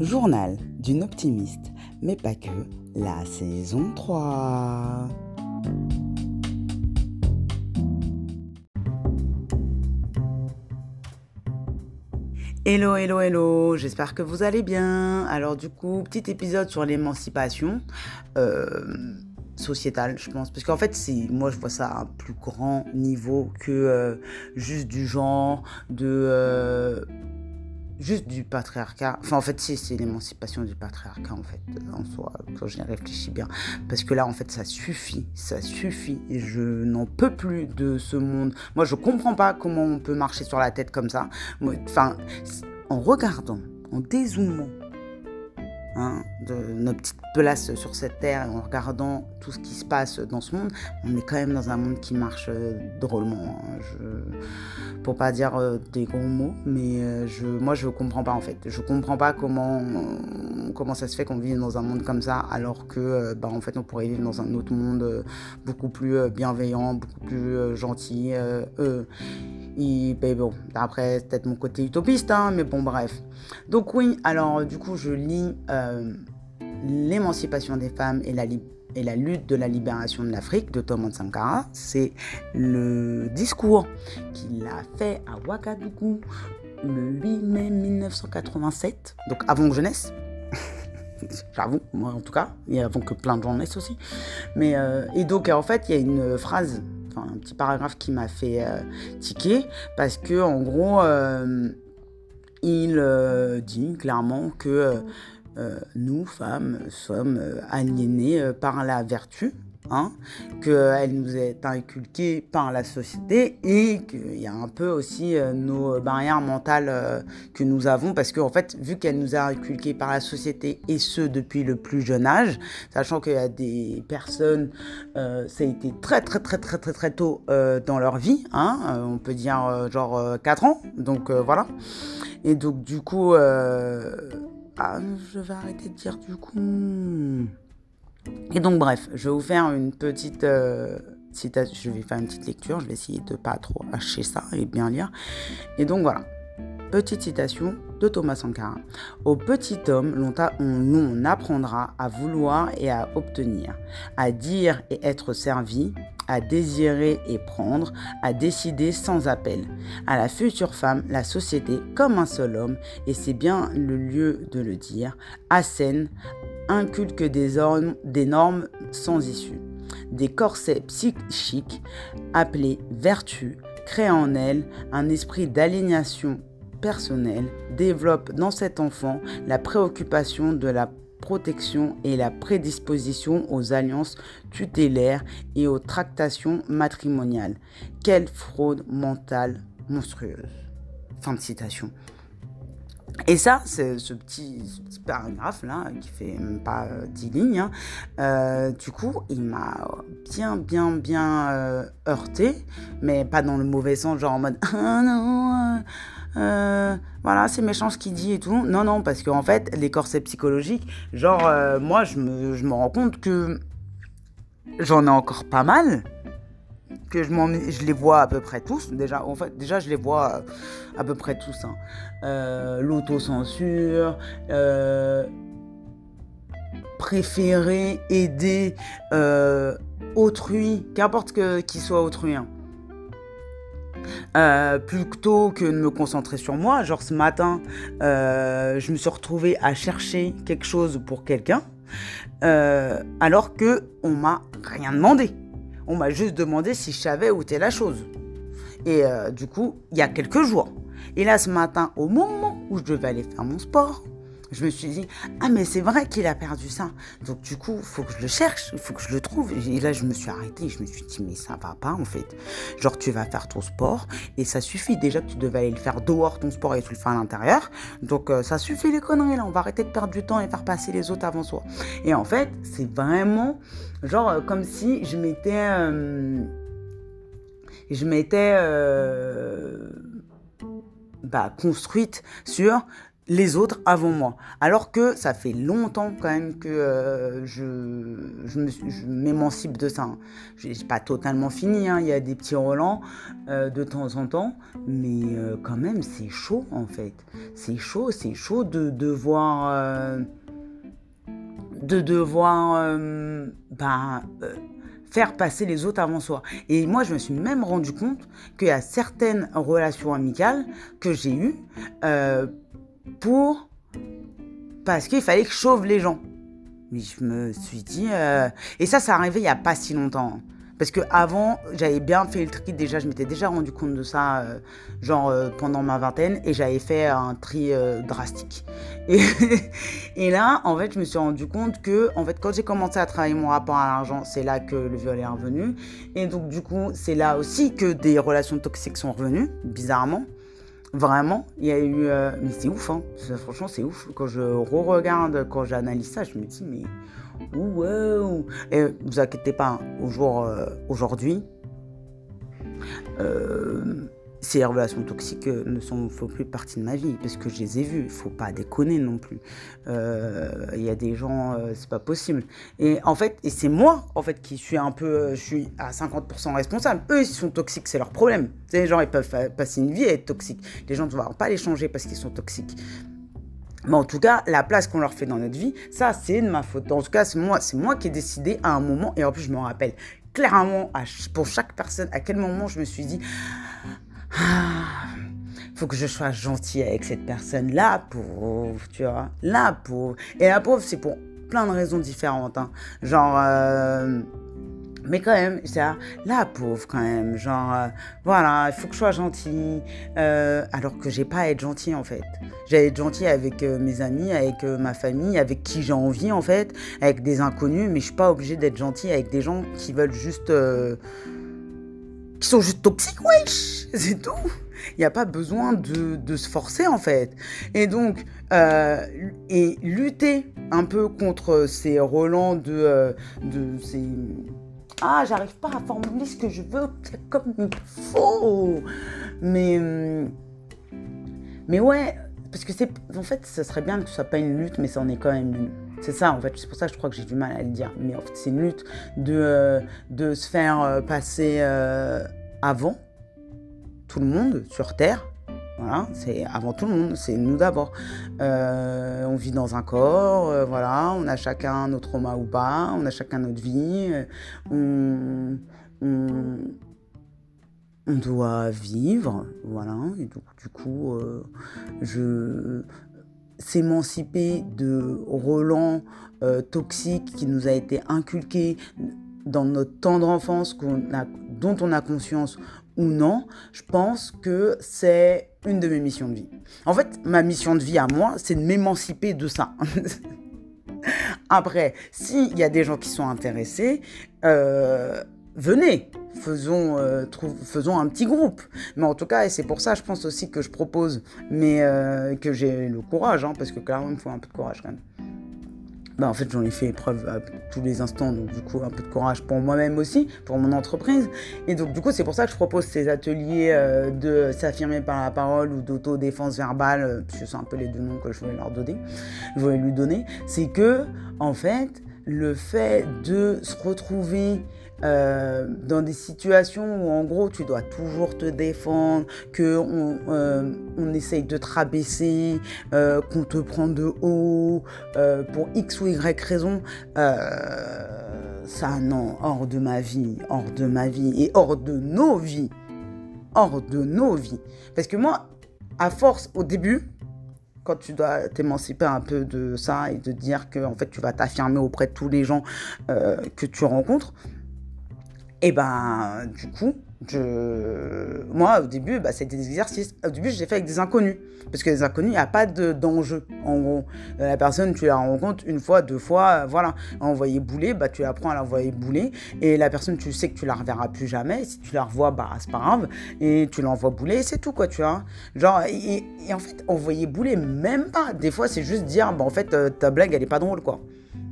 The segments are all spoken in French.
Journal d'une optimiste, mais pas que, la saison 3. Hello, hello, hello, j'espère que vous allez bien. Alors du coup, petit épisode sur l'émancipation. Euh, sociétale, je pense. Parce qu'en fait, c'est, moi, je vois ça à un plus grand niveau que euh, juste du genre, de. euh, juste du patriarcat. Enfin, en fait, si, c'est l'émancipation du patriarcat, en fait, en soi, quand j'y réfléchis bien. Parce que là, en fait, ça suffit, ça suffit. Et je n'en peux plus de ce monde. Moi, je comprends pas comment on peut marcher sur la tête comme ça. En regardant, en dézoomant, hein, de notre petite place sur cette terre en regardant tout ce qui se passe dans ce monde, on est quand même dans un monde qui marche euh, drôlement. hein. Je, pour pas dire euh, des gros mots, mais euh, je, moi je comprends pas en fait. Je comprends pas comment, comment ça se fait qu'on vive dans un monde comme ça alors que euh, bah, en fait on pourrait vivre dans un autre monde beaucoup plus bienveillant, beaucoup plus gentil. Et ben bon, après c'est peut-être mon côté utopiste, hein, mais bon bref. Donc oui, alors du coup je lis L'émancipation des femmes et la, li- et la lutte de la libération de l'Afrique de Thomas Sankara. C'est le discours qu'il a fait à Ouagadougou le 8 mai 1987, donc avant que je naisse. J'avoue, moi en tout cas, et avant que plein de gens naissent aussi. Mais, euh, et donc en fait, il y a une phrase, un petit paragraphe qui m'a fait euh, tiquer, parce que en gros, euh, il dit clairement que euh, nous, femmes, sommes euh, aliénées euh, par la vertu, hein, qu'elle nous est inculquée par la société et qu'il y a un peu aussi nos barrières mentales que nous avons parce qu'en fait, vu qu'elle nous a inculquées par la société et ce depuis le plus jeune âge, sachant qu'il y a des personnes, ça a été très très très très très très tôt dans leur vie, hein, on peut dire genre euh, 4 ans, donc voilà. Et donc du coup, ah, je vais arrêter de dire du coup. Et donc bref, je vais vous faire une petite euh, citation, je vais faire une petite lecture, je vais essayer de pas trop hacher ça et bien lire. Et donc voilà, petite citation de Thomas Sankara. Au petit homme, l'on apprendra à vouloir et à obtenir, à dire et être servi, à désirer et prendre, à décider sans appel. À la future femme, la société, comme un seul homme, et c'est bien le lieu de le dire, assène, inculque des, ormes- des normes sans issue, des corsets psychiques appelés vertus, crée en elle un esprit d'aliénation personnelle, développe dans cet enfant la préoccupation de la protection et la prédisposition aux alliances tutélaires et aux tractations matrimoniales. Quelle fraude mentale monstrueuse. Fin de citation. Et ça, c'est ce petit, paragraphe-là, qui fait même pas euh, 10 lignes, hein, euh, du coup, il m'a bien, bien, bien euh, heurté, mais pas dans le mauvais sens, genre en mode « Ah non, euh, euh, voilà, c'est méchant ce qu'il dit et tout. » Non, non, parce qu'en fait, les corsets psychologiques, genre, moi, je me rends compte que j'en ai encore pas mal, que je, les vois à peu près tous. Déjà, en fait, déjà je les vois euh, à peu près tous. hein. Euh, L'autocensure, euh, préférer aider autrui, qu'importe que- qu'il soit autrui. hein. Plutôt que de me concentrer sur moi, genre ce matin, je me suis retrouvée à chercher quelque chose pour quelqu'un, alors que on m'a rien demandé. On m'a juste demandé si je savais où était la chose. Et euh, du coup, il y a quelques jours. Et là, ce matin, au moment où je devais aller faire mon sport, je me suis dit, ah mais c'est vrai qu'il a perdu ça. Donc du coup, il faut que je le cherche, il faut que je le trouve. Et là, je me suis arrêtée, je me suis dit, mais ça va pas en fait. Genre, tu vas faire ton sport et ça suffit déjà que tu devais aller le faire dehors, ton sport, et tu le fais à l'intérieur. Donc euh, ça suffit les conneries là, on va arrêter de perdre du temps et faire passer les autres avant soi. Et en fait, c'est vraiment genre euh, comme si je m'étais... euh, je m'étais... bah, construite sur les autres avant moi. Alors que ça fait longtemps quand même que euh, je, je m'émancipe de ça. Hein. Je n'ai pas totalement fini, hein. il y a des petits relents euh, de temps en temps, mais euh, quand même c'est chaud en fait. C'est chaud, c'est chaud de devoir... de devoir... bah, faire passer les autres avant soi. Et moi, je me suis même rendu compte qu'il y a certaines relations amicales que j'ai eues pour parce qu'il fallait que je chauffe les gens. Mais je me suis dit euh, et ça ça arrivait il y a pas si longtemps. Parce que avant, j'avais bien fait le tri déjà, je m'étais déjà rendu compte de ça, euh, genre euh, pendant ma vingtaine, et j'avais fait un tri drastique. Et, et, là, en fait, je me suis rendu compte que, en fait, quand j'ai commencé à travailler mon rapport à l'argent, c'est là que le viol est revenu. Et donc, du coup, c'est là aussi que des relations toxiques sont revenues, bizarrement. Vraiment, il y a eu. Euh, mais c'est ouf, hein. Franchement, c'est ouf. Quand je re-regarde, quand j'analyse ça, je me dis, mais. Wow! Et vous inquiétez pas, euh, aujourd'hui, euh, ces relations toxiques euh, ne sont, font plus partie de ma vie parce que je les ai vues. Il faut pas déconner non plus. Euh, il y a des gens, euh, c'est pas possible. Et en fait, et c'est moi en fait qui suis un peu, je suis à 50% responsable. Eux, ils sont toxiques, c'est leur problème. Les gens, ils peuvent passer une vie à être toxiques. Les gens ne vont pas les changer parce qu'ils sont toxiques. Mais en tout cas, la place qu'on leur fait dans notre vie, ça, c'est de ma faute. En tout cas, c'est moi, c'est moi qui ai décidé à un moment, et en plus, je me rappelle clairement pour chaque personne à quel moment je me suis dit ah, faut que je sois gentil avec cette personne. La pauvre, tu vois. La pauvre. Et la pauvre, c'est pour plein de raisons différentes. Hein. Genre. Euh, mais quand même, c'est la pauvre quand même. Genre, euh, voilà, il faut que je sois gentil. Euh, alors que j'ai pas à être gentil en fait. J'ai être gentil avec mes amis, avec ma famille, avec qui j'ai envie en fait, avec des inconnus, mais je suis pas obligé d'être gentil avec des gens qui veulent juste qui sont juste toxiques, wesh, c'est tout. Il n'y a pas besoin de, de, se forcer en fait. Et donc, euh, et lutter un peu contre ces relents de, euh, de ces... Ah, j'arrive pas à formuler ce que je veux comme il faut. Mais, mais ouais, parce que c'est, en fait, ça serait bien que ce soit pas une lutte, mais ça en est quand même une. C'est ça, en fait. C'est pour ça que je crois que j'ai du mal à le dire. Mais en fait, c'est une lutte de, euh, de se faire euh, passer euh, avant tout le monde sur Terre. Voilà, c'est avant tout le monde, c'est nous d'abord. on vit dans un corps, voilà, on a chacun notre trauma ou pas, on a chacun notre vie, on, on doit vivre, voilà, et donc du coup, je, s'émanciper de relents euh, toxiques qui nous a été inculqués dans notre temps d'enfance, dont on a conscience ou non, je pense que c'est une de mes missions de vie. En fait, ma mission de vie à moi, c'est de m'émanciper de ça. Après, s'il y a des gens qui sont intéressés, euh, venez, faisons, euh, faisons un petit groupe. Mais en tout cas, et c'est pour ça, je pense aussi que je propose, mais euh, que j'ai le courage, hein, parce que clairement, il me faut un peu de courage quand même. Bah, en fait, j'en ai fait preuve à tous les instants, donc du coup, un peu de courage pour moi-même aussi, pour mon entreprise. Et donc, du coup, c'est pour ça que je propose ces ateliers euh, de s'affirmer par la parole ou d'autodéfense verbale, puisque c'est un peu les deux noms que je voulais leur donner, je voulais lui donner. C'est que, en fait, le fait de se retrouver euh, dans des situations où en gros tu dois toujours te défendre, que on, euh, on essaye de te rabaisser, euh, qu'on te prend de haut pour x ou y raison, ça non, hors de ma vie, hors de ma vie et hors de nos vies, hors de nos vies. Parce que moi, à force au début, quand tu dois t'émanciper un peu de ça et de dire que en fait tu vas t'affirmer auprès de tous les gens que tu rencontres, et ben, du coup, je... moi, au début, bah, c'était des exercices. Au début, j'ai fait avec des inconnus. Parce que les inconnus, il n'y a pas d'enjeu, en gros. Euh, la personne, tu la rencontres une fois, deux fois, euh, voilà. Envoyer bouler, bah, tu apprends à l'envoyer bouler. Et la personne, tu sais que tu la reverras plus jamais. Si tu la revois, bah, c'est pas grave. Et tu l'envoies bouler, c'est tout, quoi, tu vois. Genre, et, en fait, envoyer bouler, même pas. Des fois, c'est juste dire, bah, en fait, euh, ta blague, elle est pas drôle, quoi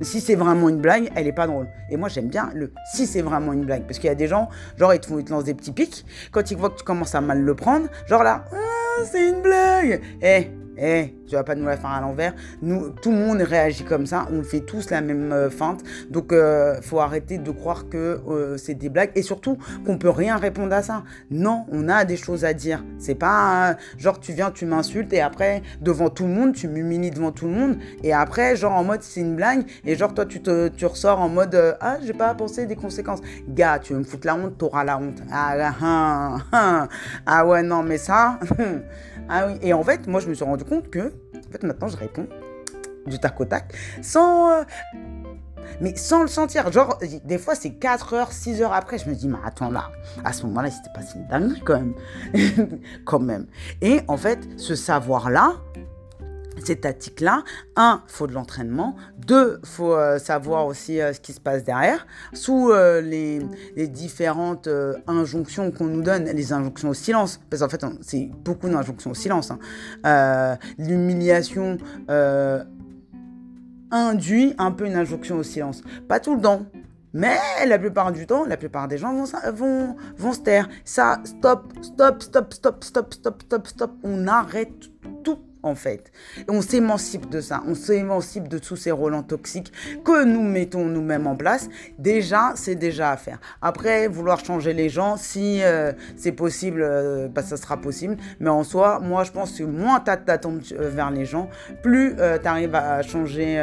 si c'est vraiment une blague, elle est pas drôle. Et moi, j'aime bien le si c'est vraiment une blague. Parce qu'il y a des gens, genre, ils te, font, ils te lancent des petits pics. Quand ils voient que tu commences à mal le prendre, genre là, ah, c'est une blague. Eh, Eh, tu vas pas nous la faire à l'envers. Nous, tout le monde réagit comme ça. On fait tous la même euh, feinte. Donc, euh, faut arrêter de croire que euh, c'est des blagues et surtout qu'on peut rien répondre à ça. Non, on a des choses à dire. C'est pas genre tu viens, tu m'insultes et après devant tout le monde, tu m'humilies devant tout le monde et après genre en mode c'est une blague et genre toi tu ressors en mode ah j'ai pas pensé des conséquences. Gars, tu veux me foutre la honte, t'auras la honte. Ah, ah, ah, ah ouais non mais ça. Ah oui, et en fait, moi, je me suis rendu compte que, en fait, maintenant, je réponds du tac au tac, sans... Euh, mais sans le sentir. Genre, des fois, c'est 4 heures, 6 heures après, je me dis, mais attends là, à ce moment-là, c'était pas une dinguerie quand même. quand même. Et en fait, ce savoir-là, ces tactiques-là, un, faut de l'entraînement, deux, faut euh, savoir aussi euh, ce qui se passe derrière, sous euh, les, différentes injonctions qu'on nous donne, les injonctions au silence, parce qu'en fait, c'est beaucoup d'injonctions au silence. Hein. L'humiliation induit un peu une injonction au silence. Pas tout le temps, mais la plupart du temps, la plupart des gens vont, vont, vont se taire. Ça, stop, stop, stop, stop, stop, stop, stop, stop. On arrête en fait. on s'émancipe de ça, on s'émancipe de tous ces relents toxiques que nous mettons nous-mêmes en place. Déjà, c'est déjà à faire. Après, vouloir changer les gens, si euh, c'est possible, euh, bah, ça sera possible. Mais en soi, moi, je pense que moins tu t'attends euh, vers les gens, plus tu arrives à changer,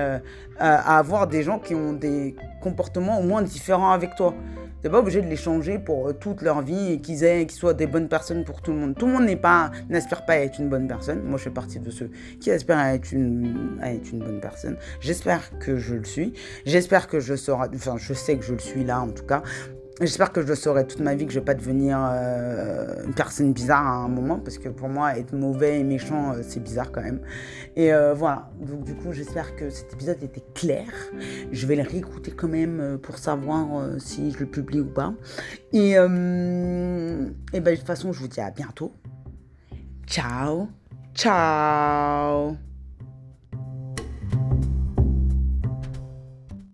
à avoir des gens qui ont des comportements au moins différents avec toi. T'es pas obligé de les changer pour euh, toute leur vie et qu'ils aient, soient des bonnes personnes pour tout le monde. Tout le monde pas, n'aspire pas à être une bonne personne. Moi, je fais partie de ceux qui aspirent à être une, être une bonne personne. J'espère que je le suis. J'espère que je serai, enfin, je sais que je le suis là, en tout cas. J'espère que je le saurai toute ma vie, que je vais pas devenir euh, une personne bizarre à un moment, parce que pour moi, être mauvais et méchant, euh, c'est bizarre quand même. Et euh, voilà, donc du coup, j'espère que cet épisode était clair. Je vais le réécouter quand même pour savoir si je le publie ou pas. Et, et ben, de toute façon, je vous dis à bientôt. Ciao, ciao